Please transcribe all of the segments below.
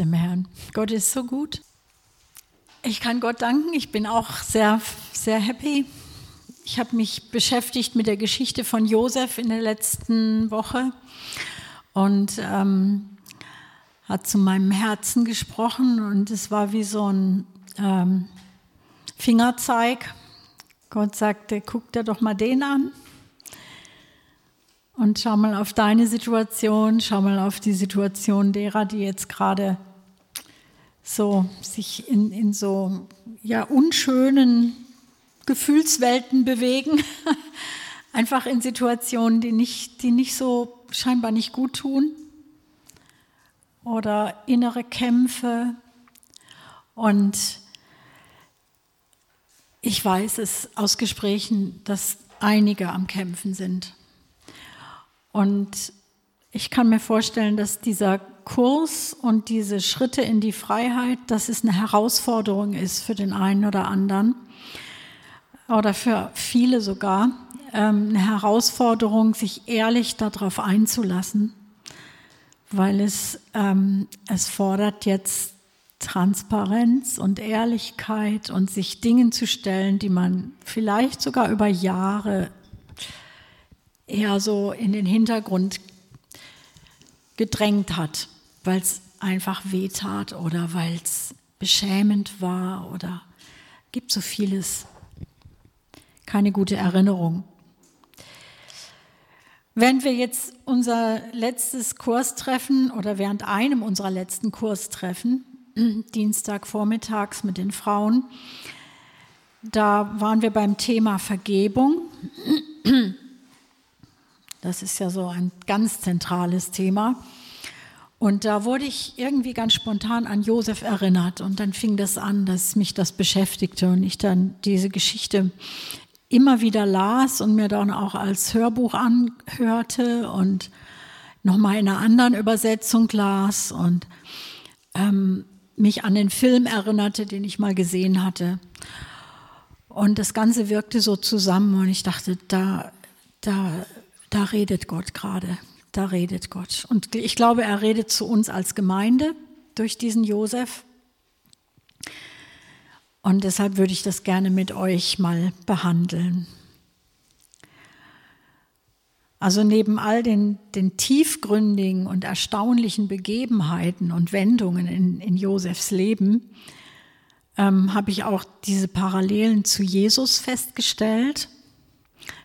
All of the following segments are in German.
dem Herrn. Gott ist so gut. Ich kann Gott danken. Ich bin auch sehr, sehr happy. Ich habe mich beschäftigt mit der Geschichte von Josef in der letzten Woche und ähm, hat zu meinem Herzen gesprochen und es war wie so ein ähm, Fingerzeig. Gott sagte, guck dir doch mal den an und schau mal auf deine Situation, schau mal auf die Situation derer, die jetzt gerade so sich in, in so ja, unschönen Gefühlswelten bewegen, einfach in Situationen, die nicht, die nicht so scheinbar nicht gut tun oder innere Kämpfe. Und ich weiß es aus Gesprächen, dass einige am Kämpfen sind. Und ich kann mir vorstellen, dass dieser Kurs und diese Schritte in die Freiheit, dass es eine Herausforderung ist für den einen oder anderen oder für viele sogar, ähm, eine Herausforderung, sich ehrlich darauf einzulassen, weil es, ähm, es fordert jetzt Transparenz und Ehrlichkeit und sich Dingen zu stellen, die man vielleicht sogar über Jahre eher so in den Hintergrund gedrängt hat, weil es einfach wehtat oder weil es beschämend war oder gibt so vieles. Keine gute Erinnerung. Während wir jetzt unser letztes Kurstreffen oder während einem unserer letzten Kurstreffen, Dienstag vormittags mit den Frauen, da waren wir beim Thema Vergebung. Das ist ja so ein ganz zentrales Thema. Und da wurde ich irgendwie ganz spontan an Josef erinnert. Und dann fing das an, dass mich das beschäftigte und ich dann diese Geschichte immer wieder las und mir dann auch als Hörbuch anhörte und nochmal in einer anderen Übersetzung las und ähm, mich an den Film erinnerte, den ich mal gesehen hatte. Und das Ganze wirkte so zusammen und ich dachte, da, da da redet Gott gerade, da redet Gott. Und ich glaube, er redet zu uns als Gemeinde durch diesen Josef. Und deshalb würde ich das gerne mit euch mal behandeln. Also neben all den, den tiefgründigen und erstaunlichen Begebenheiten und Wendungen in, in Josefs Leben ähm, habe ich auch diese Parallelen zu Jesus festgestellt.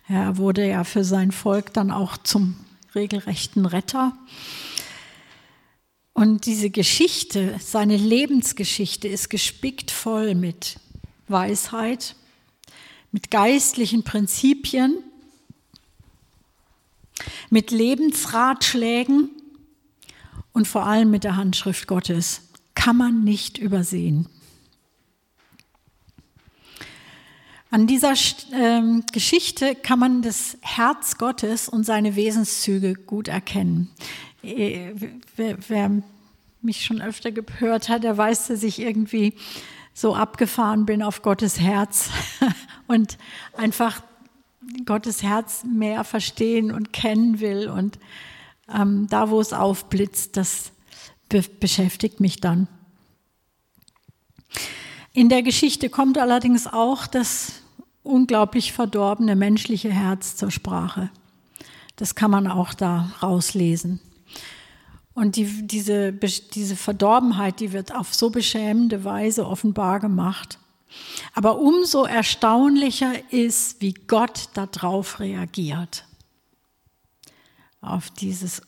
Er wurde ja für sein Volk dann auch zum regelrechten Retter. Und diese Geschichte, seine Lebensgeschichte ist gespickt voll mit Weisheit, mit geistlichen Prinzipien, mit Lebensratschlägen und vor allem mit der Handschrift Gottes. Kann man nicht übersehen. An dieser ähm, Geschichte kann man das Herz Gottes und seine Wesenszüge gut erkennen. Äh, wer, wer mich schon öfter gehört hat, der weiß, dass ich irgendwie so abgefahren bin auf Gottes Herz und einfach Gottes Herz mehr verstehen und kennen will. Und ähm, da, wo es aufblitzt, das be beschäftigt mich dann. In der Geschichte kommt allerdings auch das unglaublich verdorbene menschliche Herz zur Sprache. Das kann man auch da rauslesen. Und die, diese, diese Verdorbenheit, die wird auf so beschämende Weise offenbar gemacht. Aber umso erstaunlicher ist, wie Gott darauf reagiert. Auf dieses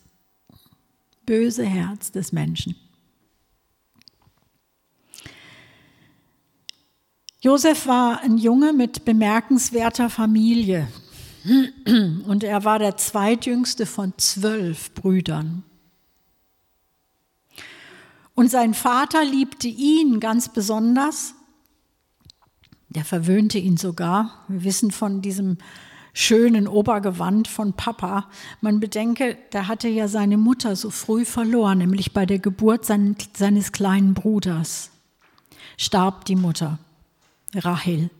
böse Herz des Menschen. Josef war ein Junge mit bemerkenswerter Familie und er war der zweitjüngste von zwölf Brüdern. Und sein Vater liebte ihn ganz besonders. Der verwöhnte ihn sogar. Wir wissen von diesem schönen Obergewand von Papa. Man bedenke, der hatte ja seine Mutter so früh verloren, nämlich bei der Geburt seines kleinen Bruders starb die Mutter. Rahel.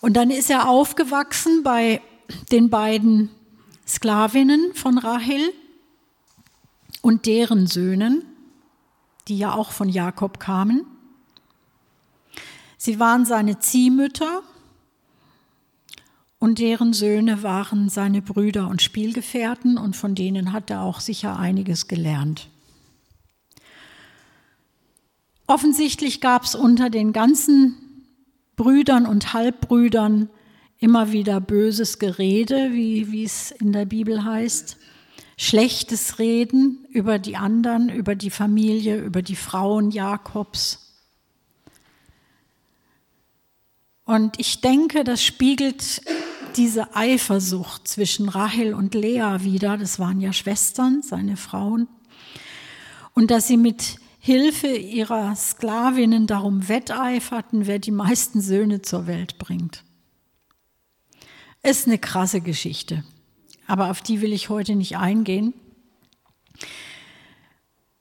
Und dann ist er aufgewachsen bei den beiden Sklavinnen von Rahel. und deren Söhnen, die ja auch von Jakob kamen. Sie waren seine Ziehmütter und deren Söhne waren seine Brüder und Spielgefährten und von denen hat er auch sicher einiges gelernt. Offensichtlich gab es unter den ganzen Brüdern und Halbbrüdern immer wieder böses Gerede, wie, es in der Bibel heißt, schlechtes Reden über die anderen, über die Familie, über die Frauen Jakobs. Und ich denke, das spiegelt diese Eifersucht zwischen Rahel und Lea wieder, das waren ja Schwestern, seine Frauen, und dass sie mit Hilfe ihrer Sklavinnen darum wetteiferten, wer die meisten Söhne zur Welt bringt. Ist eine krasse Geschichte, aber auf die will ich heute nicht eingehen.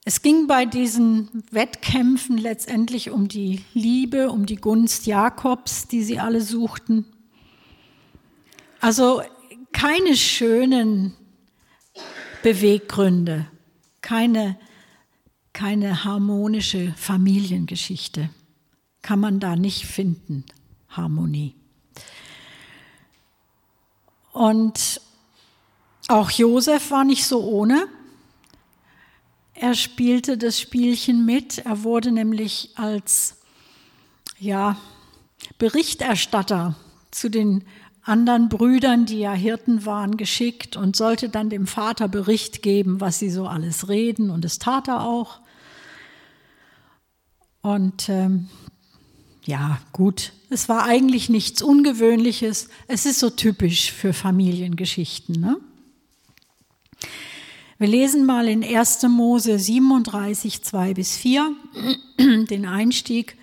Es ging bei diesen Wettkämpfen letztendlich um die Liebe, um die Gunst Jakobs, die sie alle suchten. Also keine schönen Beweggründe, keine keine harmonische Familiengeschichte. Kann man da nicht finden, Harmonie. Und auch Josef war nicht so ohne. Er spielte das Spielchen mit. Er wurde nämlich als ja, Berichterstatter zu den anderen Brüdern, die ja Hirten waren, geschickt und sollte dann dem Vater Bericht geben, was sie so alles reden. Und das tat er auch. Und ähm, ja, gut, es war eigentlich nichts Ungewöhnliches. Es ist so typisch für Familiengeschichten. Ne? Wir lesen mal in 1. Mose 37, 2 bis 4 den Einstieg.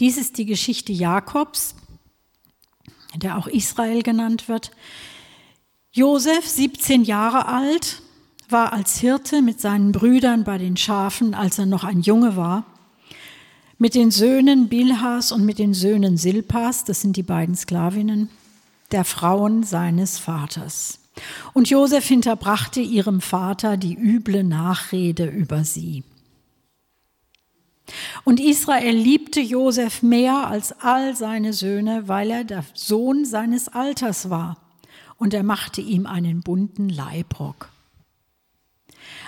Dies ist die Geschichte Jakobs, der auch Israel genannt wird. Josef, 17 Jahre alt, war als Hirte mit seinen Brüdern bei den Schafen, als er noch ein Junge war mit den Söhnen Bilhas und mit den Söhnen Silpas, das sind die beiden Sklavinnen, der Frauen seines Vaters. Und Josef hinterbrachte ihrem Vater die üble Nachrede über sie. Und Israel liebte Josef mehr als all seine Söhne, weil er der Sohn seines Alters war. Und er machte ihm einen bunten Leibrock.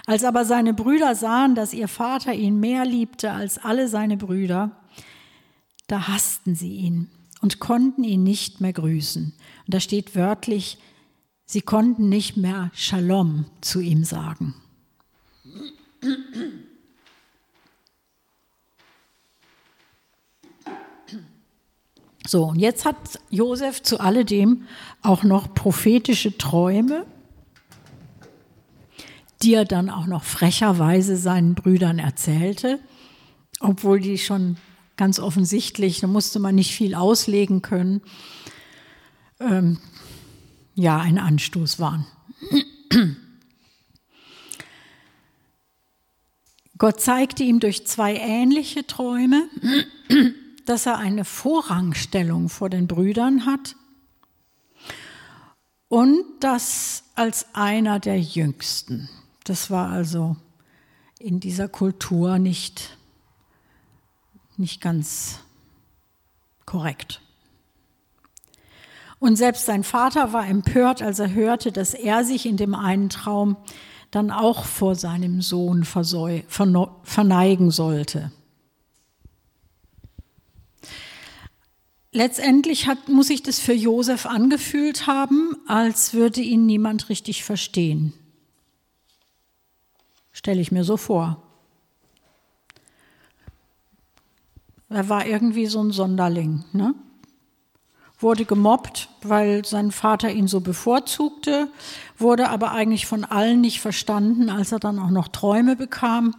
Als aber seine Brüder sahen, dass ihr Vater ihn mehr liebte als alle seine Brüder, da hassten sie ihn und konnten ihn nicht mehr grüßen. Und da steht wörtlich, sie konnten nicht mehr Shalom zu ihm sagen. So, und jetzt hat Josef zu alledem auch noch prophetische Träume die er dann auch noch frecherweise seinen Brüdern erzählte, obwohl die schon ganz offensichtlich, da musste man nicht viel auslegen können, ähm, ja, ein Anstoß waren. Gott zeigte ihm durch zwei ähnliche Träume, dass er eine Vorrangstellung vor den Brüdern hat und das als einer der Jüngsten. Das war also in dieser Kultur nicht, nicht ganz korrekt. Und selbst sein Vater war empört, als er hörte, dass er sich in dem einen Traum dann auch vor seinem Sohn verneigen sollte. Letztendlich hat, muss sich das für Josef angefühlt haben, als würde ihn niemand richtig verstehen. Stelle ich mir so vor. Er war irgendwie so ein Sonderling. Ne? Wurde gemobbt, weil sein Vater ihn so bevorzugte, wurde aber eigentlich von allen nicht verstanden, als er dann auch noch Träume bekam.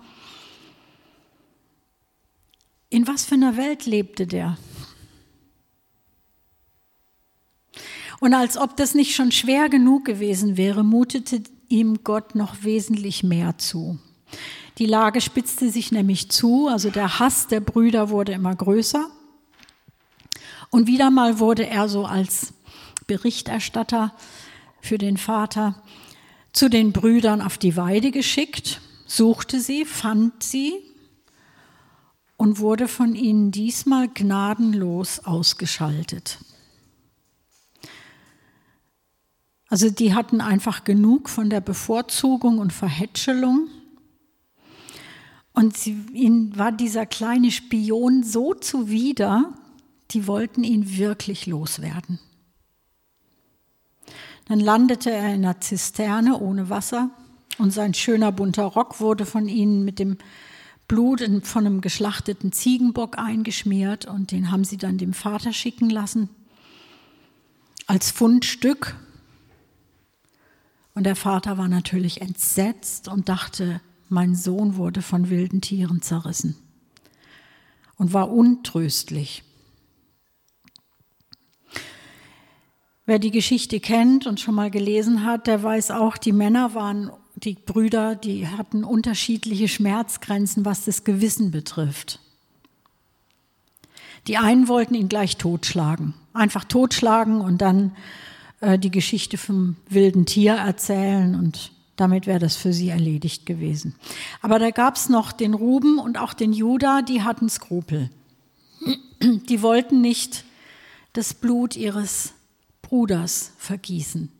In was für einer Welt lebte der? Und als ob das nicht schon schwer genug gewesen wäre, mutete ihm Gott noch wesentlich mehr zu. Die Lage spitzte sich nämlich zu, also der Hass der Brüder wurde immer größer. Und wieder mal wurde er so als Berichterstatter für den Vater zu den Brüdern auf die Weide geschickt. suchte sie, fand sie und wurde von ihnen diesmal gnadenlos ausgeschaltet. Also die hatten einfach genug von der Bevorzugung und Verhätschelung. Und sie, ihnen war dieser kleine Spion so zuwider, die wollten ihn wirklich loswerden. Dann landete er in einer Zisterne ohne Wasser und sein schöner bunter Rock wurde von ihnen mit dem Blut von einem geschlachteten Ziegenbock eingeschmiert und den haben sie dann dem Vater schicken lassen als Fundstück. Und der Vater war natürlich entsetzt und dachte, mein Sohn wurde von wilden Tieren zerrissen und war untröstlich. Wer die Geschichte kennt und schon mal gelesen hat, der weiß auch, die Männer waren, die Brüder, die hatten unterschiedliche Schmerzgrenzen, was das Gewissen betrifft. Die einen wollten ihn gleich totschlagen, einfach totschlagen und dann äh, die Geschichte vom wilden Tier erzählen und damit wäre das für sie erledigt gewesen. Aber da gab es noch den Ruben und auch den Judah, die hatten Skrupel. Die wollten nicht das Blut ihres Bruders vergießen.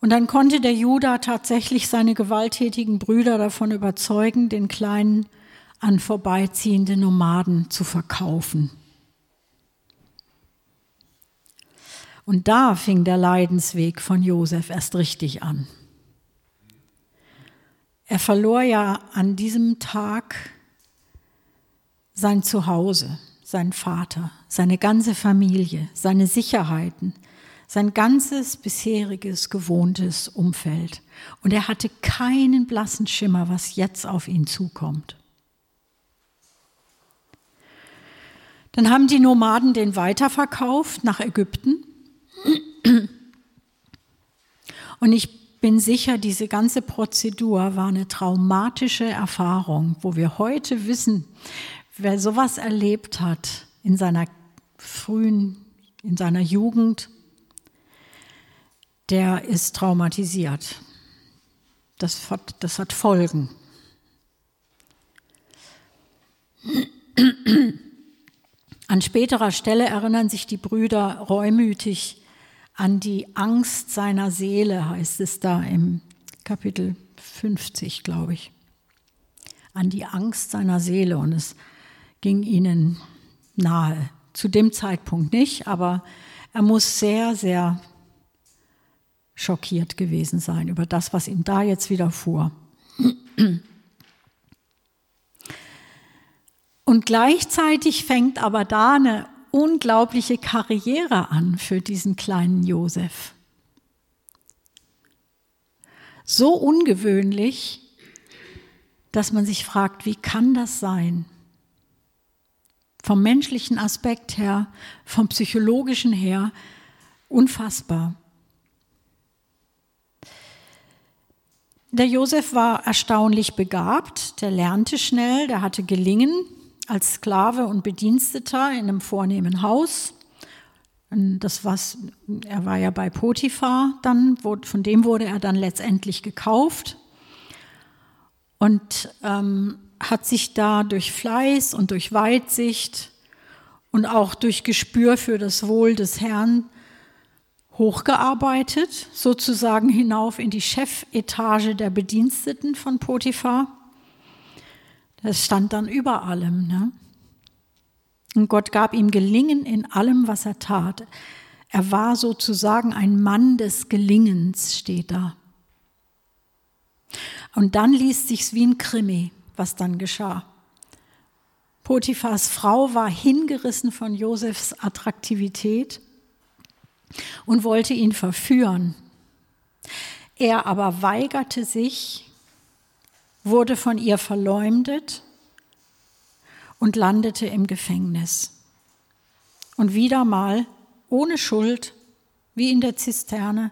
Und dann konnte der Judah tatsächlich seine gewalttätigen Brüder davon überzeugen, den kleinen an vorbeiziehende Nomaden zu verkaufen. Und da fing der Leidensweg von Josef erst richtig an. Er verlor ja an diesem Tag sein Zuhause sein Vater, seine ganze Familie, seine Sicherheiten, sein ganzes bisheriges gewohntes Umfeld. Und er hatte keinen blassen Schimmer, was jetzt auf ihn zukommt. Dann haben die Nomaden den weiterverkauft nach Ägypten. Und ich bin sicher, diese ganze Prozedur war eine traumatische Erfahrung, wo wir heute wissen, Wer sowas erlebt hat in seiner frühen, in seiner Jugend, der ist traumatisiert. Das hat, das hat Folgen. An späterer Stelle erinnern sich die Brüder reumütig an die Angst seiner Seele, heißt es da im Kapitel 50, glaube ich. An die Angst seiner Seele. Und es ging ihnen nahe. Zu dem Zeitpunkt nicht, aber er muss sehr, sehr schockiert gewesen sein über das, was ihm da jetzt widerfuhr. Und gleichzeitig fängt aber da eine unglaubliche Karriere an für diesen kleinen Josef. So ungewöhnlich, dass man sich fragt, wie kann das sein? vom menschlichen Aspekt her, vom psychologischen her, unfassbar. Der Josef war erstaunlich begabt, der lernte schnell, der hatte gelingen als Sklave und Bediensteter in einem vornehmen Haus. Das was, er war ja bei Potiphar dann, von dem wurde er dann letztendlich gekauft und ähm, hat sich da durch Fleiß und durch Weitsicht und auch durch Gespür für das Wohl des Herrn hochgearbeitet, sozusagen hinauf in die Chefetage der Bediensteten von Potiphar. Das stand dann über allem. Ne? Und Gott gab ihm Gelingen in allem, was er tat. Er war sozusagen ein Mann des Gelingens, steht da. Und dann liest sich's wie ein Krimi was dann geschah. Potiphas Frau war hingerissen von Josefs Attraktivität und wollte ihn verführen. Er aber weigerte sich, wurde von ihr verleumdet und landete im Gefängnis. Und wieder mal ohne Schuld, wie in der Zisterne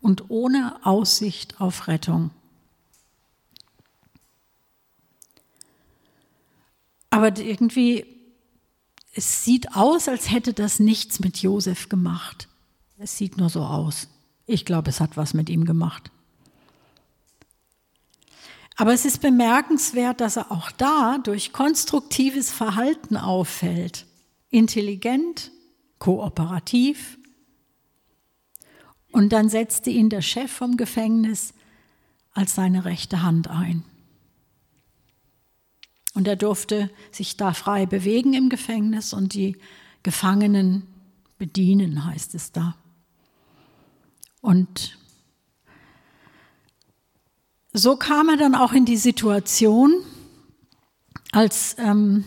und ohne Aussicht auf Rettung. Aber irgendwie, es sieht aus, als hätte das nichts mit Josef gemacht. Es sieht nur so aus. Ich glaube, es hat was mit ihm gemacht. Aber es ist bemerkenswert, dass er auch da durch konstruktives Verhalten auffällt. Intelligent, kooperativ. Und dann setzte ihn der Chef vom Gefängnis als seine rechte Hand ein. Und er durfte sich da frei bewegen im Gefängnis und die Gefangenen bedienen, heißt es da. Und so kam er dann auch in die Situation, als ähm,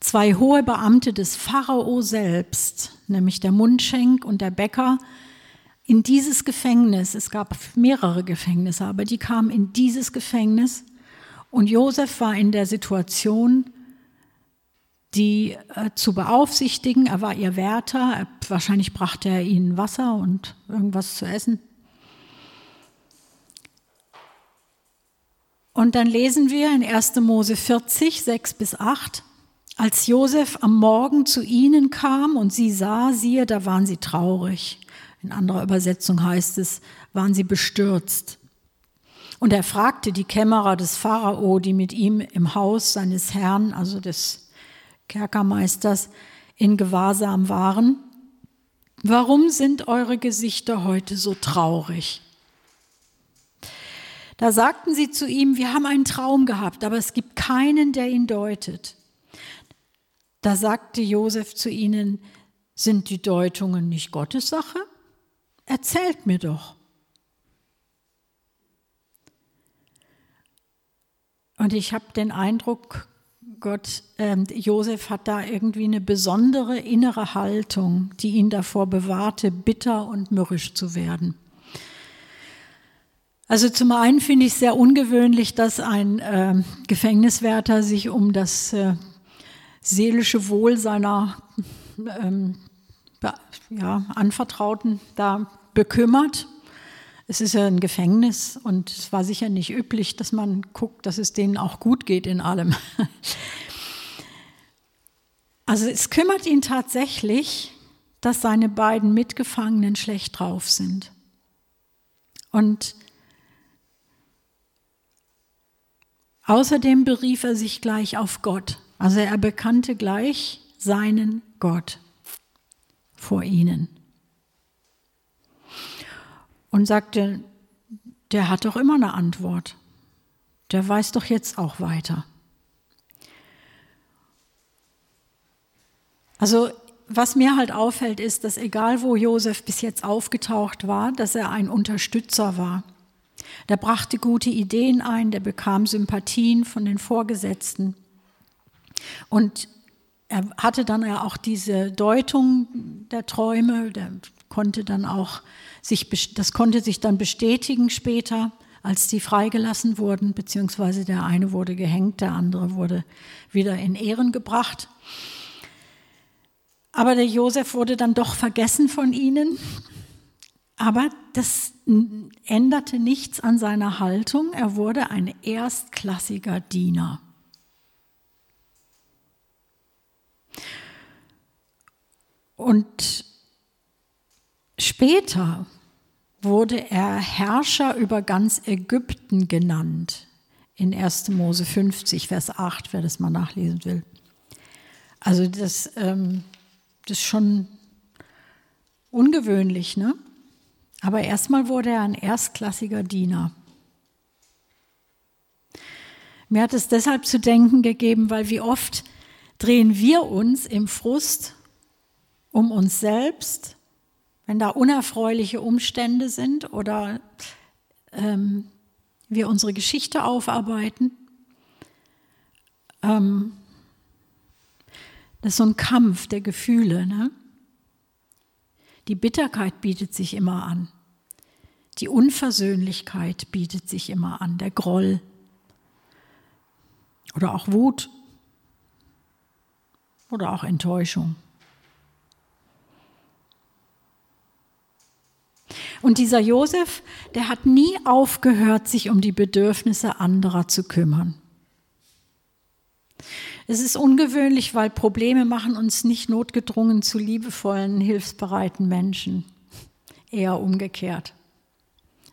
zwei hohe Beamte des Pharao selbst, nämlich der Mundschenk und der Bäcker, in dieses Gefängnis, es gab mehrere Gefängnisse, aber die kamen in dieses Gefängnis und Josef war in der Situation, die äh, zu beaufsichtigen. Er war ihr Wärter, er, wahrscheinlich brachte er ihnen Wasser und irgendwas zu essen. Und dann lesen wir in 1. Mose 40, 6 bis 8, als Josef am Morgen zu ihnen kam und sie sah, siehe, da waren sie traurig. In anderer Übersetzung heißt es, waren sie bestürzt. Und er fragte die Kämmerer des Pharao, die mit ihm im Haus seines Herrn, also des Kerkermeisters, in Gewahrsam waren, warum sind eure Gesichter heute so traurig? Da sagten sie zu ihm, wir haben einen Traum gehabt, aber es gibt keinen, der ihn deutet. Da sagte Josef zu ihnen, sind die Deutungen nicht Gottes Sache? Erzählt mir doch. Und ich habe den Eindruck, Gott, äh, Josef hat da irgendwie eine besondere innere Haltung, die ihn davor bewahrte, bitter und mürrisch zu werden. Also zum einen finde ich es sehr ungewöhnlich, dass ein äh, Gefängniswärter sich um das äh, seelische Wohl seiner ähm, ja, Anvertrauten da bekümmert. Es ist ja ein Gefängnis und es war sicher nicht üblich, dass man guckt, dass es denen auch gut geht in allem. Also es kümmert ihn tatsächlich, dass seine beiden Mitgefangenen schlecht drauf sind. Und außerdem berief er sich gleich auf Gott. Also er bekannte gleich seinen Gott vor ihnen und sagte, der hat doch immer eine Antwort. Der weiß doch jetzt auch weiter. Also was mir halt auffällt, ist, dass egal wo Josef bis jetzt aufgetaucht war, dass er ein Unterstützer war. Der brachte gute Ideen ein, der bekam Sympathien von den Vorgesetzten. Und er hatte dann ja auch diese Deutung der Träume, der konnte dann auch sich, das konnte sich dann bestätigen später, als die freigelassen wurden, beziehungsweise der eine wurde gehängt, der andere wurde wieder in Ehren gebracht. Aber der Josef wurde dann doch vergessen von ihnen. Aber das änderte nichts an seiner Haltung. Er wurde ein erstklassiger Diener. Und Später wurde er Herrscher über ganz Ägypten genannt. In 1. Mose 50, Vers 8, wer das mal nachlesen will. Also das, ähm, das ist schon ungewöhnlich, ne? Aber erstmal wurde er ein erstklassiger Diener. Mir hat es deshalb zu denken gegeben, weil wie oft drehen wir uns im Frust um uns selbst wenn da unerfreuliche Umstände sind oder ähm, wir unsere Geschichte aufarbeiten. Ähm, das ist so ein Kampf der Gefühle. Ne? Die Bitterkeit bietet sich immer an. Die Unversöhnlichkeit bietet sich immer an, der Groll oder auch Wut oder auch Enttäuschung. Und dieser Josef, der hat nie aufgehört, sich um die Bedürfnisse anderer zu kümmern. Es ist ungewöhnlich, weil Probleme machen uns nicht notgedrungen zu liebevollen, hilfsbereiten Menschen. Eher umgekehrt,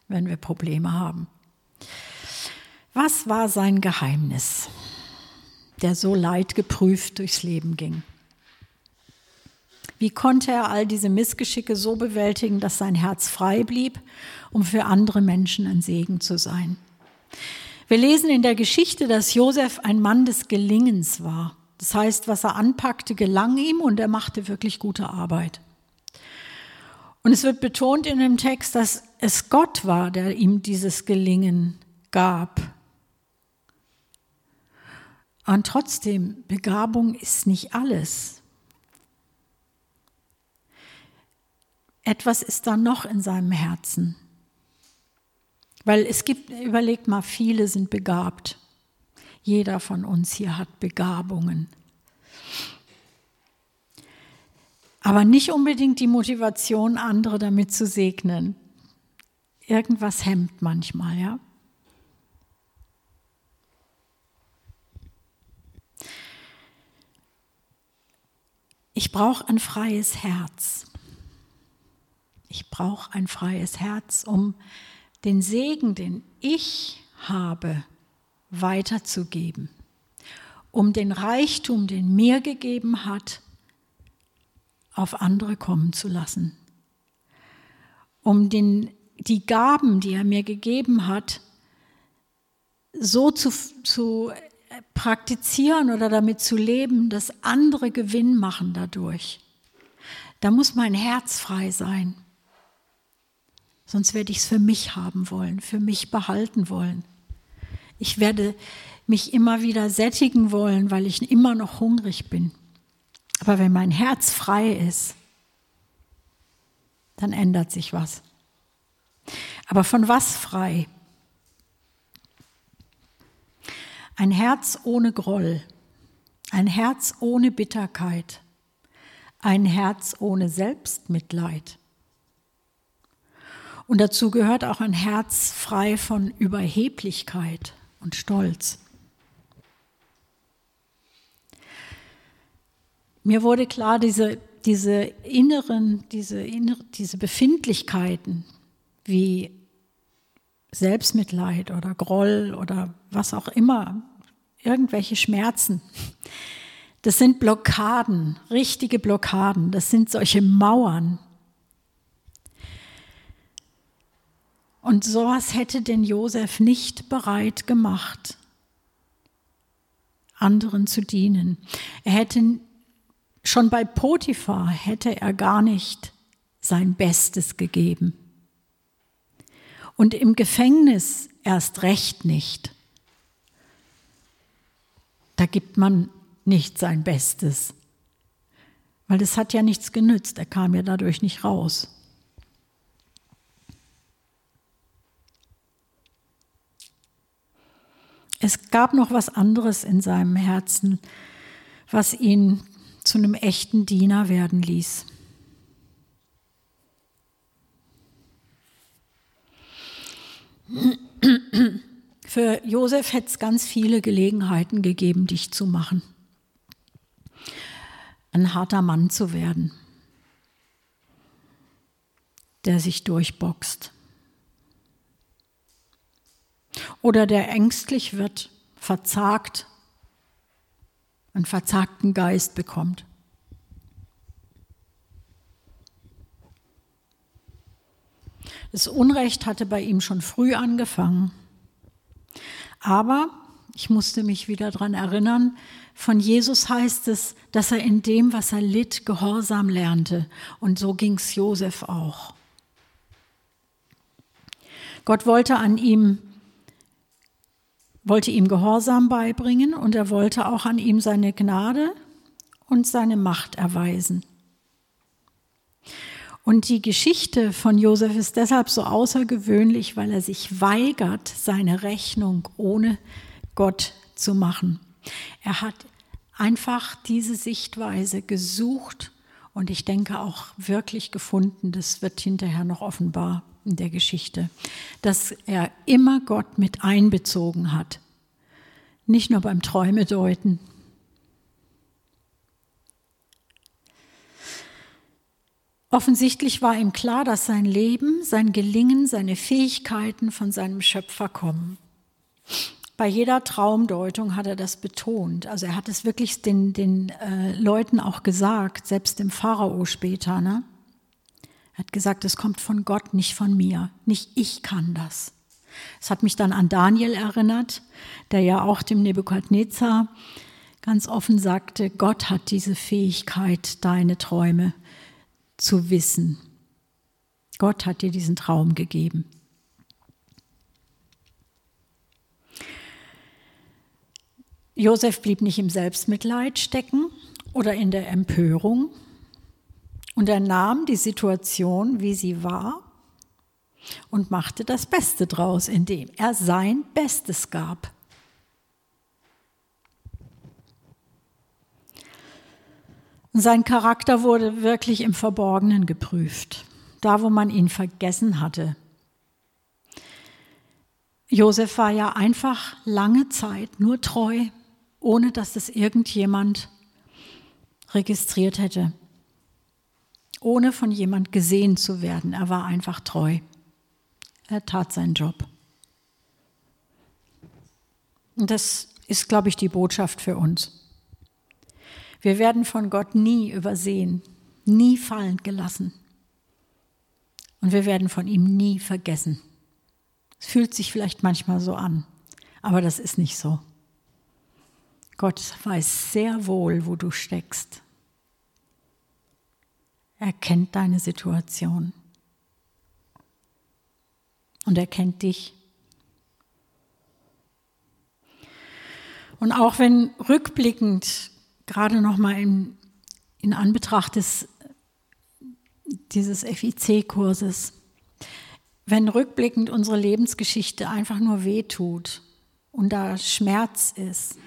wenn wir Probleme haben. Was war sein Geheimnis, der so leidgeprüft durchs Leben ging? Wie konnte er all diese Missgeschicke so bewältigen, dass sein Herz frei blieb, um für andere Menschen ein Segen zu sein? Wir lesen in der Geschichte, dass Josef ein Mann des Gelingens war. Das heißt, was er anpackte, gelang ihm und er machte wirklich gute Arbeit. Und es wird betont in dem Text, dass es Gott war, der ihm dieses Gelingen gab. Und trotzdem, Begabung ist nicht alles. Etwas ist da noch in seinem Herzen. Weil es gibt, überlegt mal, viele sind begabt. Jeder von uns hier hat Begabungen. Aber nicht unbedingt die Motivation, andere damit zu segnen. Irgendwas hemmt manchmal, ja. Ich brauche ein freies Herz. Ich brauche ein freies Herz, um den Segen, den ich habe, weiterzugeben, um den Reichtum, den mir gegeben hat, auf andere kommen zu lassen, um den, die Gaben, die er mir gegeben hat, so zu, zu praktizieren oder damit zu leben, dass andere Gewinn machen dadurch. Da muss mein Herz frei sein. Sonst werde ich es für mich haben wollen, für mich behalten wollen. Ich werde mich immer wieder sättigen wollen, weil ich immer noch hungrig bin. Aber wenn mein Herz frei ist, dann ändert sich was. Aber von was frei? Ein Herz ohne Groll, ein Herz ohne Bitterkeit, ein Herz ohne Selbstmitleid. Und dazu gehört auch ein Herz frei von Überheblichkeit und Stolz. Mir wurde klar, diese, diese inneren, diese, diese Befindlichkeiten wie Selbstmitleid oder Groll oder was auch immer, irgendwelche Schmerzen, das sind Blockaden, richtige Blockaden, das sind solche Mauern. Und sowas hätte den Josef nicht bereit gemacht, anderen zu dienen. Er hätte schon bei Potiphar hätte er gar nicht sein Bestes gegeben. Und im Gefängnis erst recht nicht. Da gibt man nicht sein Bestes. Weil das hat ja nichts genützt, er kam ja dadurch nicht raus. Es gab noch was anderes in seinem Herzen, was ihn zu einem echten Diener werden ließ. Für Josef hätte es ganz viele Gelegenheiten gegeben, dich zu machen, ein harter Mann zu werden, der sich durchboxt oder der ängstlich wird, verzagt, einen verzagten Geist bekommt. Das Unrecht hatte bei ihm schon früh angefangen. Aber ich musste mich wieder daran erinnern, von Jesus heißt es, dass er in dem, was er litt, Gehorsam lernte. Und so ging es Josef auch. Gott wollte an ihm wollte ihm Gehorsam beibringen und er wollte auch an ihm seine Gnade und seine Macht erweisen. Und die Geschichte von Josef ist deshalb so außergewöhnlich, weil er sich weigert, seine Rechnung ohne Gott zu machen. Er hat einfach diese Sichtweise gesucht und ich denke auch wirklich gefunden, das wird hinterher noch offenbar in der Geschichte, dass er immer Gott mit einbezogen hat. Nicht nur beim Träume deuten. Offensichtlich war ihm klar, dass sein Leben, sein Gelingen, seine Fähigkeiten von seinem Schöpfer kommen. bei jeder Traumdeutung hat er das betont. Also er hat es wirklich den, den äh, Leuten auch gesagt, selbst dem Pharao später. Ne? Er hat gesagt, es kommt von Gott, nicht von mir. Nicht ich kann das. Es hat mich dann an Daniel erinnert, der ja auch dem Nebukadnezar ganz offen sagte, Gott hat diese Fähigkeit, deine Träume zu wissen. Gott hat dir diesen Traum gegeben. Josef blieb nicht im Selbstmitleid stecken oder in der Empörung und er nahm die Situation, wie sie war, und machte das Beste draus, indem er sein Bestes gab. Sein Charakter wurde wirklich im Verborgenen geprüft, da wo man ihn vergessen hatte. Josef war ja einfach lange Zeit nur treu, ohne dass es irgendjemand registriert hätte, ohne von jemand gesehen zu werden. Er war einfach treu. Er tat seinen Job. Und das ist, glaube ich, die Botschaft für uns. Wir werden von Gott nie übersehen, nie fallen gelassen. Und wir werden von ihm nie vergessen. Es fühlt sich vielleicht manchmal so an, aber das ist nicht so. Gott weiß sehr wohl, wo du steckst. Er kennt deine Situation. Und er kennt dich. Und auch wenn rückblickend gerade noch mal in, in Anbetracht des, dieses FIC-Kurses, wenn rückblickend unsere Lebensgeschichte einfach nur wehtut und da Schmerz ist,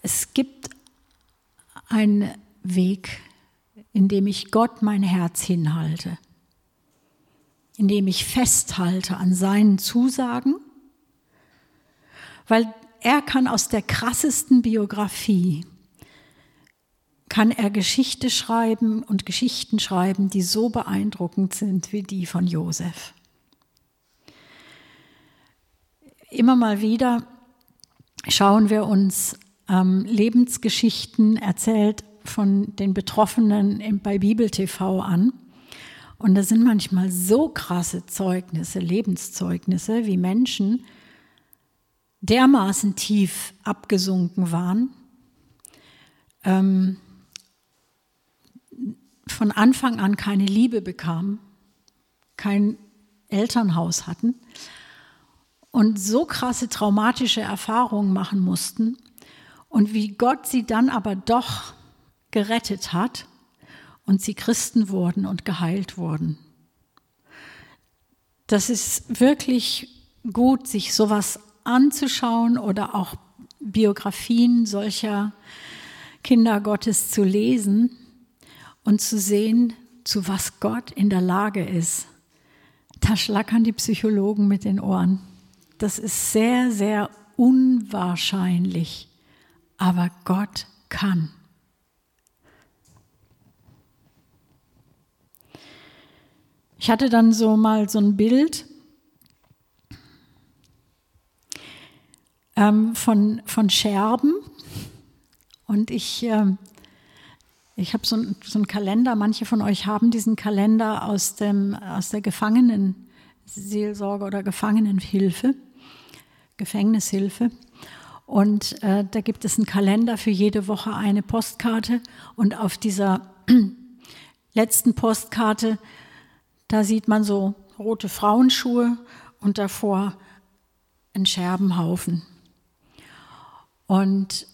es gibt einen Weg, in dem ich Gott mein Herz hinhalte, in dem ich festhalte an seinen Zusagen, weil er kann aus der krassesten Biografie, kann er Geschichte schreiben und Geschichten schreiben, die so beeindruckend sind wie die von Josef. Immer mal wieder schauen wir uns ähm, Lebensgeschichten erzählt von den Betroffenen bei Bibel TV an. Und da sind manchmal so krasse Zeugnisse, Lebenszeugnisse, wie Menschen, dermaßen tief abgesunken waren, ähm, von Anfang an keine Liebe bekamen, kein Elternhaus hatten und so krasse traumatische Erfahrungen machen mussten und wie Gott sie dann aber doch gerettet hat und sie Christen wurden und geheilt wurden. Das ist wirklich gut, sich sowas anzuschauen oder auch Biografien solcher Kinder Gottes zu lesen und zu sehen, zu was Gott in der Lage ist. Da schlackern die Psychologen mit den Ohren. Das ist sehr, sehr unwahrscheinlich, aber Gott kann. Ich hatte dann so mal so ein Bild ähm, von, von Scherben. Und ich, äh, ich habe so, so einen Kalender, manche von euch haben diesen Kalender aus, dem, aus der Gefangenenseelsorge oder Gefangenenhilfe, Gefängnishilfe. Und äh, da gibt es einen Kalender für jede Woche eine Postkarte. Und auf dieser letzten Postkarte, da sieht man so rote Frauenschuhe und davor einen Scherbenhaufen und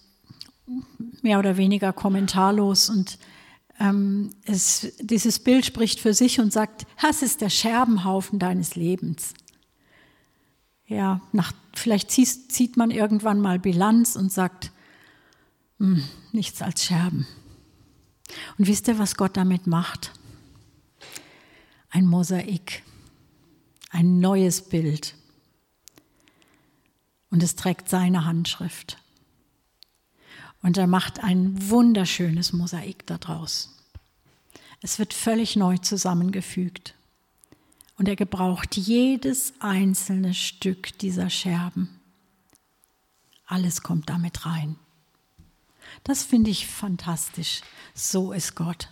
mehr oder weniger kommentarlos. Und ähm, es, dieses Bild spricht für sich und sagt, das ist der Scherbenhaufen deines Lebens. Ja, nach, vielleicht zieht, zieht man irgendwann mal Bilanz und sagt, hm, nichts als Scherben. Und wisst ihr, was Gott damit macht? Ein Mosaik, ein neues Bild. Und es trägt seine Handschrift. Und er macht ein wunderschönes Mosaik daraus. Es wird völlig neu zusammengefügt. Und er gebraucht jedes einzelne Stück dieser Scherben. Alles kommt damit rein. Das finde ich fantastisch. So ist Gott.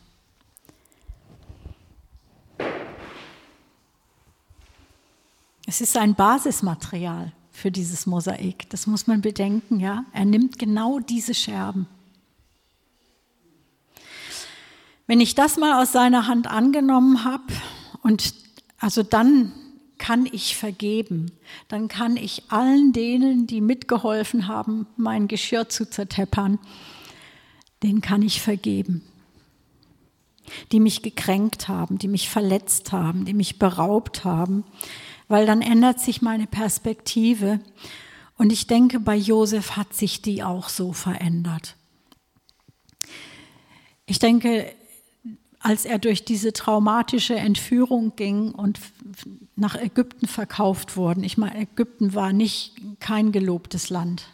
Es ist ein Basismaterial für dieses Mosaik. Das muss man bedenken, ja. Er nimmt genau diese Scherben. Wenn ich das mal aus seiner Hand angenommen habe und also dann kann ich vergeben, dann kann ich allen denen, die mitgeholfen haben, mein Geschirr zu zerteppern, den kann ich vergeben. Die mich gekränkt haben, die mich verletzt haben, die mich beraubt haben, weil dann ändert sich meine Perspektive. Und ich denke, bei Josef hat sich die auch so verändert. Ich denke, als er durch diese traumatische Entführung ging und nach Ägypten verkauft wurde, ich meine, Ägypten war nicht kein gelobtes Land.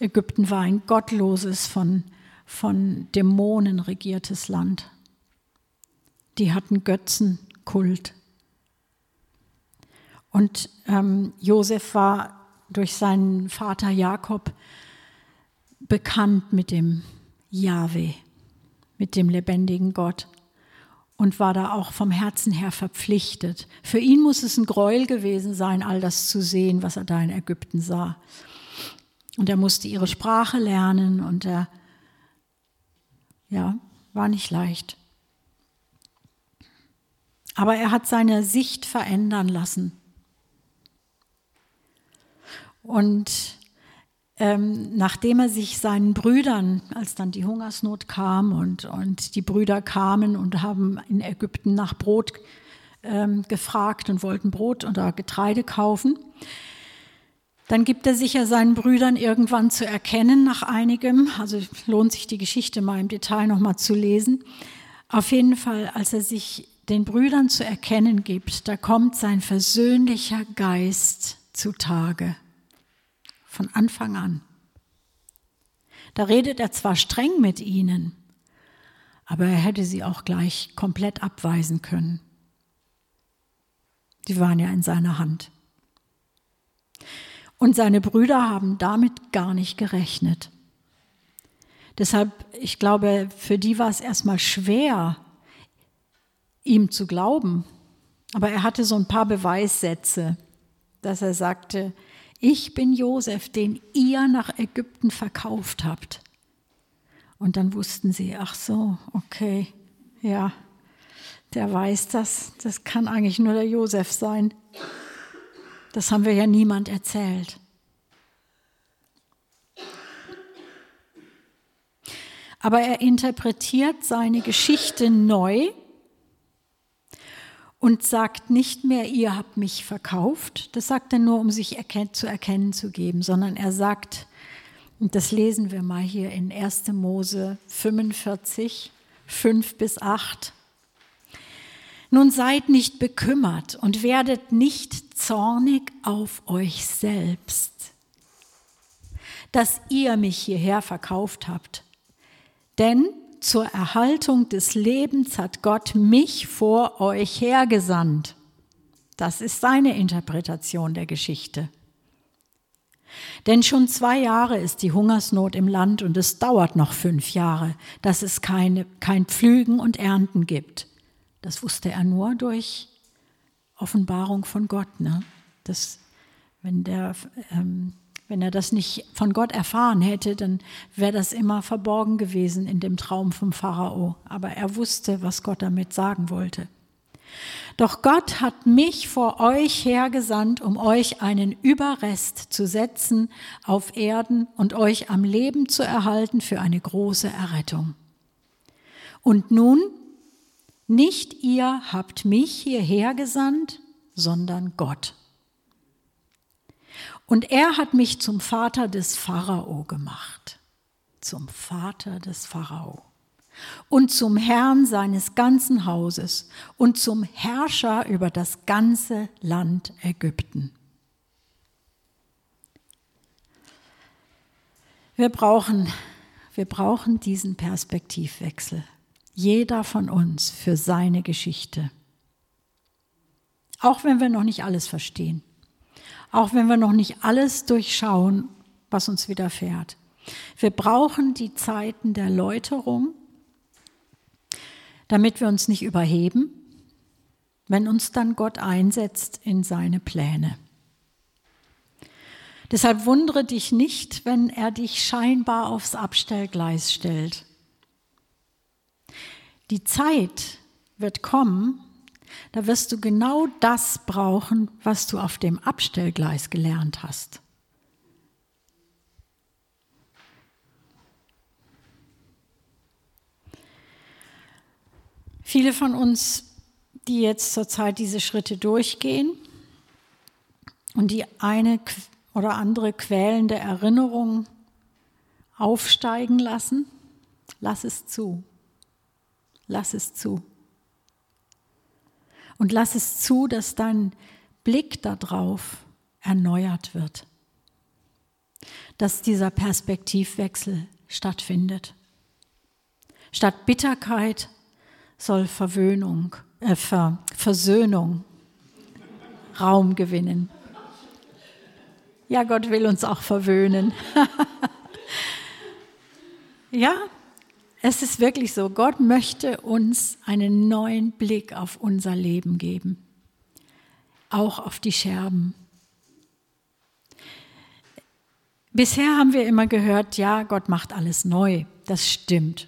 Ägypten war ein gottloses, von, von Dämonen regiertes Land. Die hatten Götzenkult. Und ähm, Josef war durch seinen Vater Jakob bekannt mit dem Jahwe, mit dem lebendigen Gott und war da auch vom Herzen her verpflichtet. Für ihn muss es ein Gräuel gewesen sein, all das zu sehen, was er da in Ägypten sah. Und er musste ihre Sprache lernen und er, ja, war nicht leicht. Aber er hat seine Sicht verändern lassen. Und ähm, nachdem er sich seinen Brüdern, als dann die Hungersnot kam und, und die Brüder kamen und haben in Ägypten nach Brot ähm, gefragt und wollten Brot oder Getreide kaufen, dann gibt er sich ja seinen Brüdern irgendwann zu erkennen nach einigem. Also lohnt sich die Geschichte mal im Detail nochmal zu lesen. Auf jeden Fall, als er sich den Brüdern zu erkennen gibt, da kommt sein versöhnlicher Geist zutage. Von Anfang an. Da redet er zwar streng mit ihnen, aber er hätte sie auch gleich komplett abweisen können. Die waren ja in seiner Hand. Und seine Brüder haben damit gar nicht gerechnet. Deshalb, ich glaube, für die war es erstmal schwer, ihm zu glauben. Aber er hatte so ein paar Beweissätze, dass er sagte, ich bin Josef, den ihr nach Ägypten verkauft habt. Und dann wussten sie, ach so, okay, ja, der weiß das, das kann eigentlich nur der Josef sein. Das haben wir ja niemand erzählt. Aber er interpretiert seine Geschichte neu und sagt nicht mehr, ihr habt mich verkauft. Das sagt er nur, um sich zu erkennen zu geben, sondern er sagt, und das lesen wir mal hier in 1. Mose 45, 5 bis 8. Nun seid nicht bekümmert und werdet nicht zornig auf euch selbst, dass ihr mich hierher verkauft habt. Denn zur Erhaltung des Lebens hat Gott mich vor euch hergesandt. Das ist seine Interpretation der Geschichte. Denn schon zwei Jahre ist die Hungersnot im Land und es dauert noch fünf Jahre, dass es keine, kein Pflügen und Ernten gibt. Das wusste er nur durch Offenbarung von Gott. Ne? Das, wenn, der, ähm, wenn er das nicht von Gott erfahren hätte, dann wäre das immer verborgen gewesen in dem Traum vom Pharao. Aber er wusste, was Gott damit sagen wollte. Doch Gott hat mich vor euch hergesandt, um euch einen Überrest zu setzen auf Erden und euch am Leben zu erhalten für eine große Errettung. Und nun nicht ihr habt mich hierher gesandt, sondern Gott. Und er hat mich zum Vater des Pharao gemacht, zum Vater des Pharao und zum Herrn seines ganzen Hauses und zum Herrscher über das ganze Land Ägypten. Wir brauchen, wir brauchen diesen Perspektivwechsel jeder von uns für seine Geschichte. Auch wenn wir noch nicht alles verstehen. Auch wenn wir noch nicht alles durchschauen, was uns widerfährt. Wir brauchen die Zeiten der Läuterung, damit wir uns nicht überheben, wenn uns dann Gott einsetzt in seine Pläne. Deshalb wundere dich nicht, wenn er dich scheinbar aufs Abstellgleis stellt. Die Zeit wird kommen, da wirst du genau das brauchen, was du auf dem Abstellgleis gelernt hast. Viele von uns, die jetzt zurzeit diese Schritte durchgehen und die eine oder andere quälende Erinnerung aufsteigen lassen, lass es zu. Lass es zu. Und lass es zu, dass dein Blick darauf erneuert wird. Dass dieser Perspektivwechsel stattfindet. Statt Bitterkeit soll Verwöhnung, äh, Ver, Versöhnung Raum gewinnen. Ja, Gott will uns auch verwöhnen. ja, es ist wirklich so, Gott möchte uns einen neuen Blick auf unser Leben geben, auch auf die Scherben. Bisher haben wir immer gehört, ja, Gott macht alles neu, das stimmt.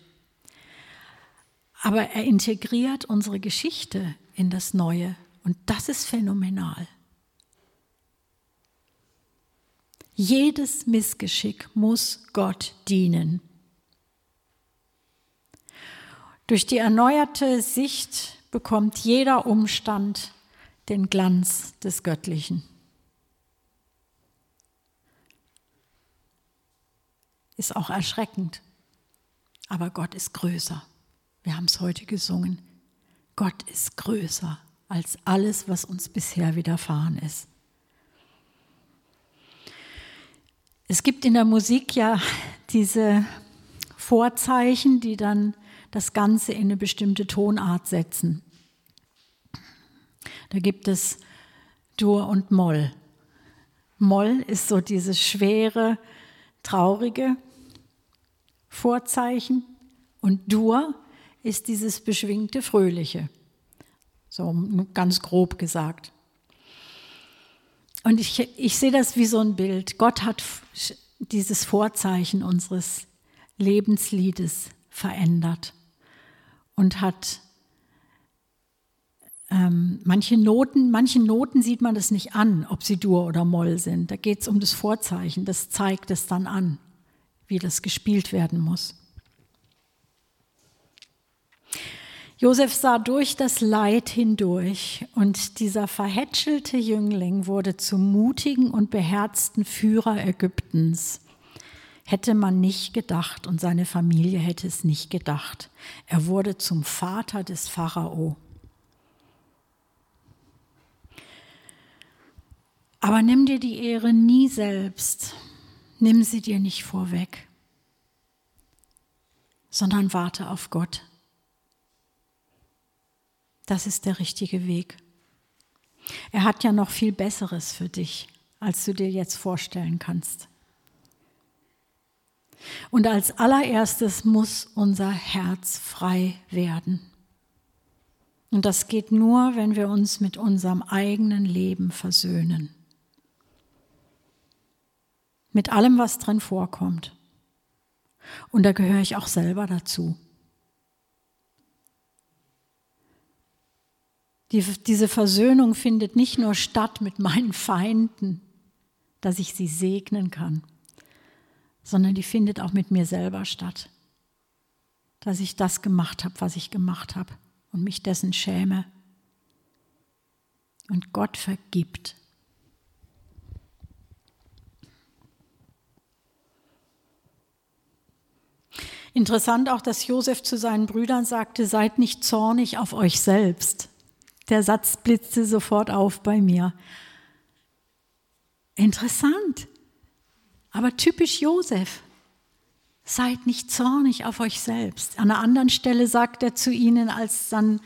Aber er integriert unsere Geschichte in das Neue und das ist phänomenal. Jedes Missgeschick muss Gott dienen. Durch die erneuerte Sicht bekommt jeder Umstand den Glanz des Göttlichen. Ist auch erschreckend, aber Gott ist größer. Wir haben es heute gesungen. Gott ist größer als alles, was uns bisher widerfahren ist. Es gibt in der Musik ja diese Vorzeichen, die dann das Ganze in eine bestimmte Tonart setzen. Da gibt es Dur und Moll. Moll ist so dieses schwere, traurige Vorzeichen und Dur ist dieses beschwingte, fröhliche. So ganz grob gesagt. Und ich, ich sehe das wie so ein Bild. Gott hat dieses Vorzeichen unseres Lebensliedes verändert und hat ähm, manche Noten, manchen Noten sieht man das nicht an, ob sie Dur oder Moll sind. Da geht es um das Vorzeichen, das zeigt es dann an, wie das gespielt werden muss. Josef sah durch das Leid hindurch und dieser verhätschelte Jüngling wurde zum mutigen und beherzten Führer Ägyptens hätte man nicht gedacht und seine Familie hätte es nicht gedacht. Er wurde zum Vater des Pharao. Aber nimm dir die Ehre nie selbst, nimm sie dir nicht vorweg, sondern warte auf Gott. Das ist der richtige Weg. Er hat ja noch viel Besseres für dich, als du dir jetzt vorstellen kannst. Und als allererstes muss unser Herz frei werden. Und das geht nur, wenn wir uns mit unserem eigenen Leben versöhnen. Mit allem, was drin vorkommt. Und da gehöre ich auch selber dazu. Die, diese Versöhnung findet nicht nur statt mit meinen Feinden, dass ich sie segnen kann sondern die findet auch mit mir selber statt. Dass ich das gemacht habe, was ich gemacht habe und mich dessen schäme. Und Gott vergibt. Interessant auch, dass Josef zu seinen Brüdern sagte, seid nicht zornig auf euch selbst. Der Satz blitzte sofort auf bei mir. Interessant. Aber typisch Josef. Seid nicht zornig auf euch selbst. An einer anderen Stelle sagt er zu ihnen, als dann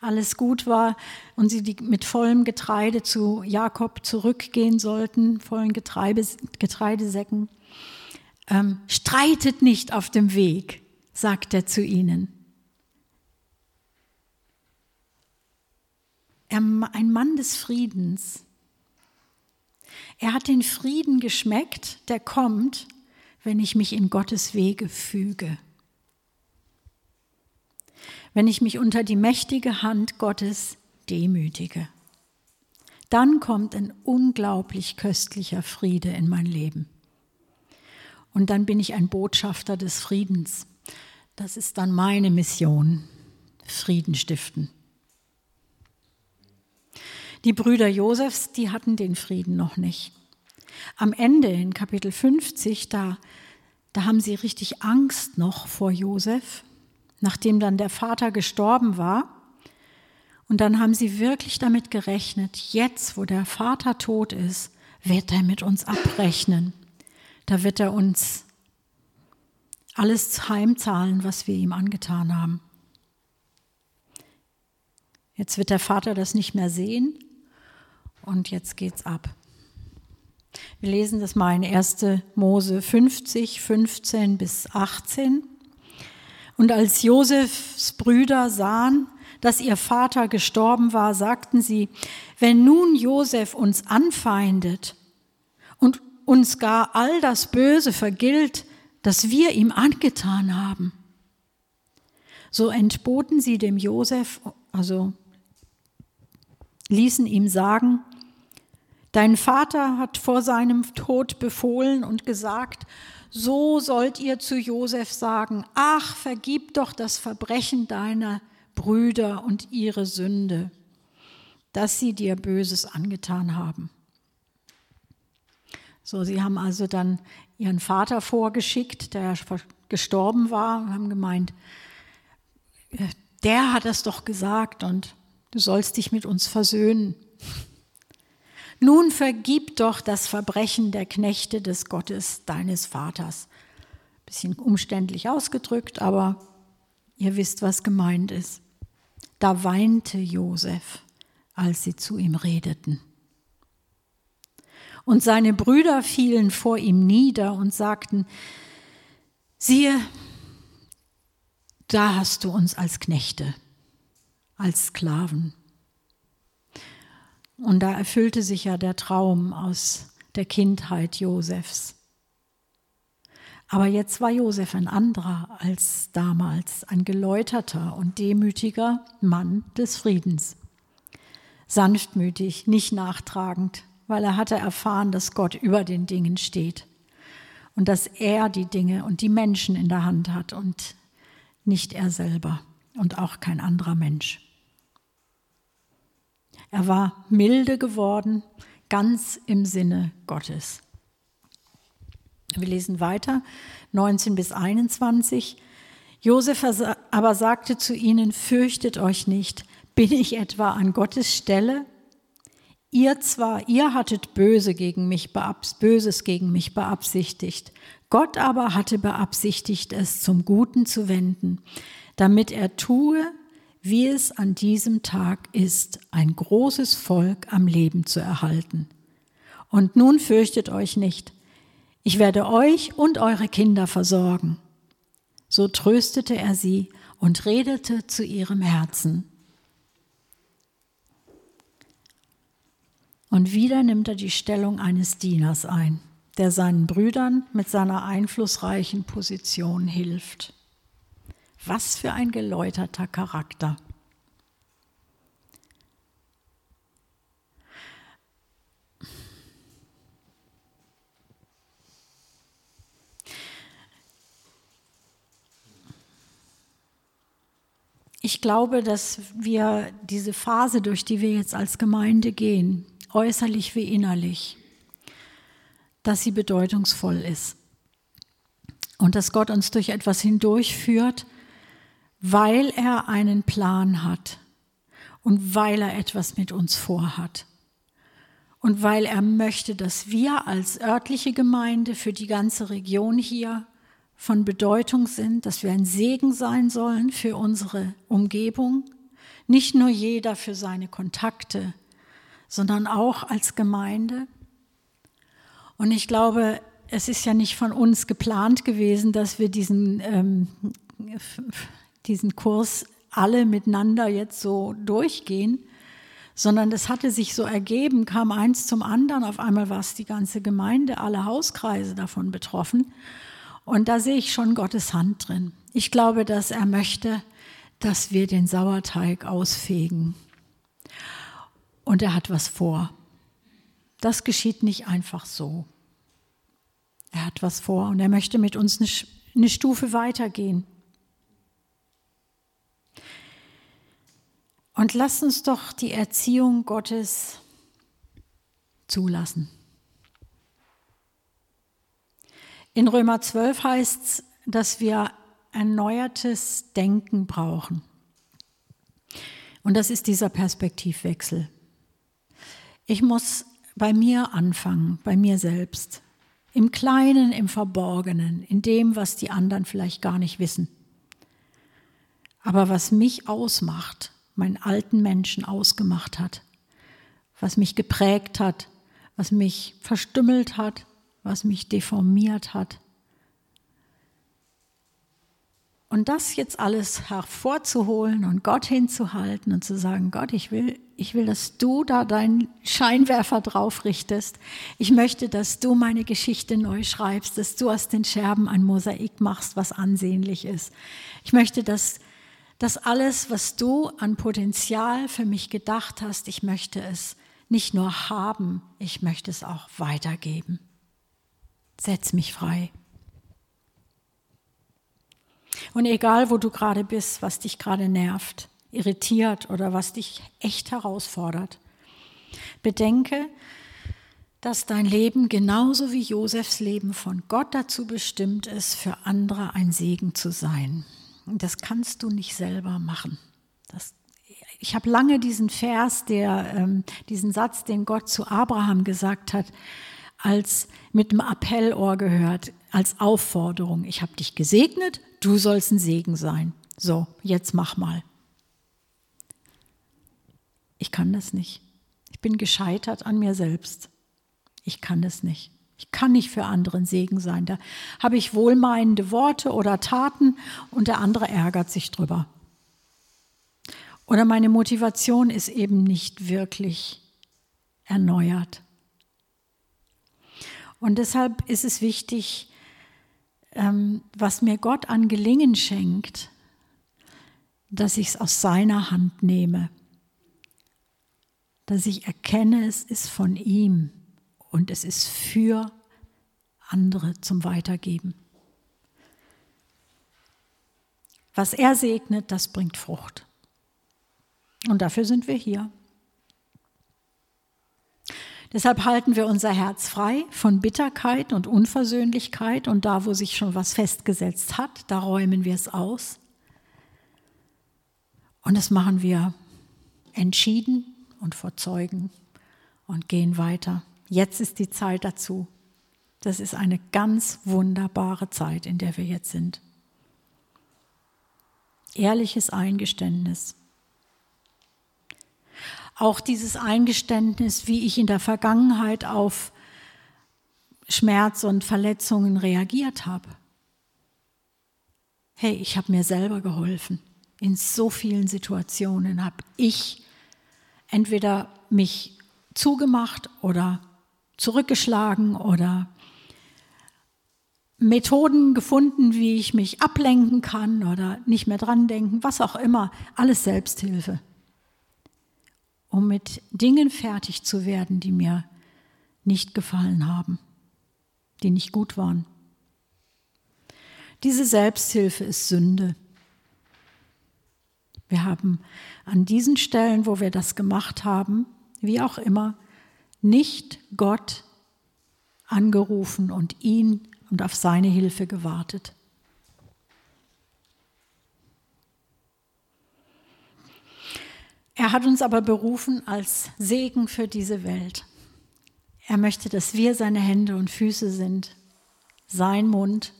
alles gut war und sie mit vollem Getreide zu Jakob zurückgehen sollten, vollen Getreide, Getreidesäcken. Ähm, streitet nicht auf dem Weg, sagt er zu ihnen. Ein Mann des Friedens. Er hat den Frieden geschmeckt, der kommt, wenn ich mich in Gottes Wege füge. Wenn ich mich unter die mächtige Hand Gottes demütige. Dann kommt ein unglaublich köstlicher Friede in mein Leben. Und dann bin ich ein Botschafter des Friedens. Das ist dann meine Mission, Frieden stiften. Die Brüder Josefs, die hatten den Frieden noch nicht. Am Ende in Kapitel 50, da, da haben sie richtig Angst noch vor Josef, nachdem dann der Vater gestorben war. Und dann haben sie wirklich damit gerechnet, jetzt, wo der Vater tot ist, wird er mit uns abrechnen. Da wird er uns alles heimzahlen, was wir ihm angetan haben. Jetzt wird der Vater das nicht mehr sehen und jetzt geht's ab. Wir lesen das mal in 1. Mose 50, 15 bis 18. Und als Josefs Brüder sahen, dass ihr Vater gestorben war, sagten sie, wenn nun Josef uns anfeindet und uns gar all das Böse vergilt, das wir ihm angetan haben, so entboten sie dem Josef, also ließen ihm sagen, Dein Vater hat vor seinem Tod befohlen und gesagt, so sollt ihr zu Josef sagen, ach, vergib doch das Verbrechen deiner Brüder und ihre Sünde, dass sie dir Böses angetan haben. So, sie haben also dann ihren Vater vorgeschickt, der gestorben war, und haben gemeint, der hat es doch gesagt und du sollst dich mit uns versöhnen. Nun vergib doch das Verbrechen der Knechte des Gottes deines Vaters. Bisschen umständlich ausgedrückt, aber ihr wisst, was gemeint ist. Da weinte Josef, als sie zu ihm redeten. Und seine Brüder fielen vor ihm nieder und sagten, siehe, da hast du uns als Knechte, als Sklaven und da erfüllte sich ja der Traum aus der Kindheit Josefs. Aber jetzt war Josef ein anderer als damals, ein geläuterter und demütiger Mann des Friedens. Sanftmütig, nicht nachtragend, weil er hatte erfahren, dass Gott über den Dingen steht und dass er die Dinge und die Menschen in der Hand hat und nicht er selber und auch kein anderer Mensch. Er war milde geworden, ganz im Sinne Gottes. Wir lesen weiter, 19 bis 21. Josef aber sagte zu ihnen, fürchtet euch nicht, bin ich etwa an Gottes Stelle? Ihr zwar, ihr hattet Böse gegen mich, Böses gegen mich beabsichtigt, Gott aber hatte beabsichtigt, es zum Guten zu wenden, damit er tue, wie es an diesem Tag ist, ein großes Volk am Leben zu erhalten. Und nun fürchtet euch nicht, ich werde euch und eure Kinder versorgen. So tröstete er sie und redete zu ihrem Herzen. Und wieder nimmt er die Stellung eines Dieners ein, der seinen Brüdern mit seiner einflussreichen Position hilft. Was für ein geläuterter Charakter. Ich glaube, dass wir diese Phase, durch die wir jetzt als Gemeinde gehen, äußerlich wie innerlich, dass sie bedeutungsvoll ist. Und dass Gott uns durch etwas hindurchführt, weil er einen Plan hat und weil er etwas mit uns vorhat. Und weil er möchte, dass wir als örtliche Gemeinde für die ganze Region hier von Bedeutung sind, dass wir ein Segen sein sollen für unsere Umgebung, Nicht nur jeder für seine Kontakte, sondern auch als Gemeinde. Und ich glaube, es ist ja nicht von uns geplant gewesen, dass wir diesen, ähm, diesen Kurs alle miteinander jetzt so durchgehen, sondern das hatte sich so ergeben, kam eins zum anderen. Auf einmal war es die ganze Gemeinde, alle Hauskreise davon betroffen. Und da sehe ich schon Gottes Hand drin. Ich glaube, dass er möchte, dass wir den Sauerteig ausfegen. Und er hat was vor. Das geschieht nicht einfach so. Er hat was vor und er möchte mit uns eine, eine Stufe weitergehen. Und lasst uns doch die Erziehung Gottes zulassen. In Römer 12 heißt es, dass wir erneuertes Denken brauchen. Und das ist dieser Perspektivwechsel. Ich muss bei mir anfangen, bei mir selbst. Im Kleinen, im Verborgenen, in dem, was die anderen vielleicht gar nicht wissen. Aber was mich ausmacht, meinen alten Menschen ausgemacht hat, was mich geprägt hat, was mich verstümmelt hat, was mich deformiert hat. Und das jetzt alles hervorzuholen und Gott hinzuhalten und zu sagen, Gott, ich will, ich will, dass du da deinen Scheinwerfer drauf richtest. Ich möchte, dass du meine Geschichte neu schreibst, dass du aus den Scherben ein Mosaik machst, was ansehnlich ist. Ich möchte, dass dass alles, was du an Potenzial für mich gedacht hast, ich möchte es nicht nur haben, ich möchte es auch weitergeben. Setz mich frei. Und egal, wo du gerade bist, was dich gerade nervt, irritiert oder was dich echt herausfordert, bedenke, dass dein Leben genauso wie Josefs Leben von Gott dazu bestimmt ist, für andere ein Segen zu sein. Das kannst du nicht selber machen. Das, ich habe lange diesen Vers, der, ähm, diesen Satz, den Gott zu Abraham gesagt hat, als mit dem Appellohr gehört, als Aufforderung. Ich habe dich gesegnet, du sollst ein Segen sein. So, jetzt mach mal. Ich kann das nicht. Ich bin gescheitert an mir selbst. Ich kann das nicht. Ich kann nicht für anderen Segen sein. Da habe ich wohlmeinende Worte oder Taten und der andere ärgert sich drüber. Oder meine Motivation ist eben nicht wirklich erneuert. Und deshalb ist es wichtig, ähm, was mir Gott an Gelingen schenkt, dass ich es aus seiner Hand nehme, dass ich erkenne, es ist von ihm und es ist für andere zum Weitergeben. Was er segnet, das bringt Frucht. Und dafür sind wir hier. Deshalb halten wir unser Herz frei von Bitterkeit und Unversöhnlichkeit und da, wo sich schon was festgesetzt hat, da räumen wir es aus. Und das machen wir entschieden und vor Zeugen und gehen weiter. Jetzt ist die Zeit dazu. Das ist eine ganz wunderbare Zeit, in der wir jetzt sind. Ehrliches Eingeständnis. Auch dieses Eingeständnis, wie ich in der Vergangenheit auf Schmerz und Verletzungen reagiert habe. Hey, ich habe mir selber geholfen. In so vielen Situationen habe ich entweder mich zugemacht oder zurückgeschlagen oder Methoden gefunden, wie ich mich ablenken kann oder nicht mehr dran denken, was auch immer, alles Selbsthilfe, um mit Dingen fertig zu werden, die mir nicht gefallen haben, die nicht gut waren. Diese Selbsthilfe ist Sünde. Wir haben an diesen Stellen, wo wir das gemacht haben, wie auch immer, nicht Gott angerufen und ihn und auf seine Hilfe gewartet. Er hat uns aber berufen als Segen für diese Welt. Er möchte, dass wir seine Hände und Füße sind, sein Mund,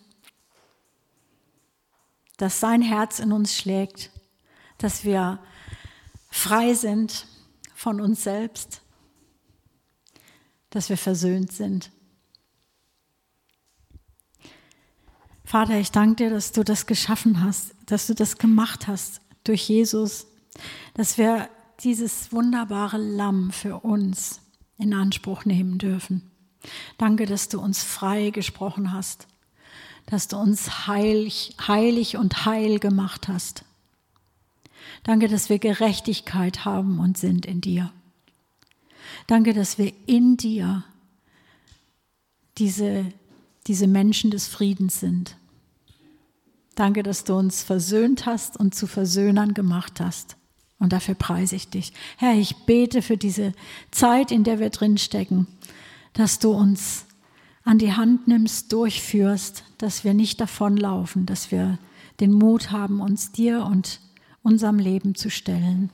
dass sein Herz in uns schlägt, dass wir frei sind von uns selbst, dass wir versöhnt sind. Vater, ich danke dir, dass du das geschaffen hast, dass du das gemacht hast durch Jesus, dass wir dieses wunderbare Lamm für uns in Anspruch nehmen dürfen. Danke, dass du uns frei gesprochen hast, dass du uns heilig, heilig und heil gemacht hast. Danke, dass wir Gerechtigkeit haben und sind in dir. Danke, dass wir in dir diese, diese Menschen des Friedens sind. Danke, dass du uns versöhnt hast und zu Versöhnern gemacht hast. Und dafür preise ich dich. Herr, ich bete für diese Zeit, in der wir drinstecken, dass du uns an die Hand nimmst, durchführst, dass wir nicht davonlaufen, dass wir den Mut haben, uns dir und unserem Leben zu stellen.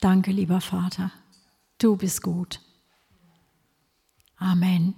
Danke, lieber Vater. Du bist gut. Amen.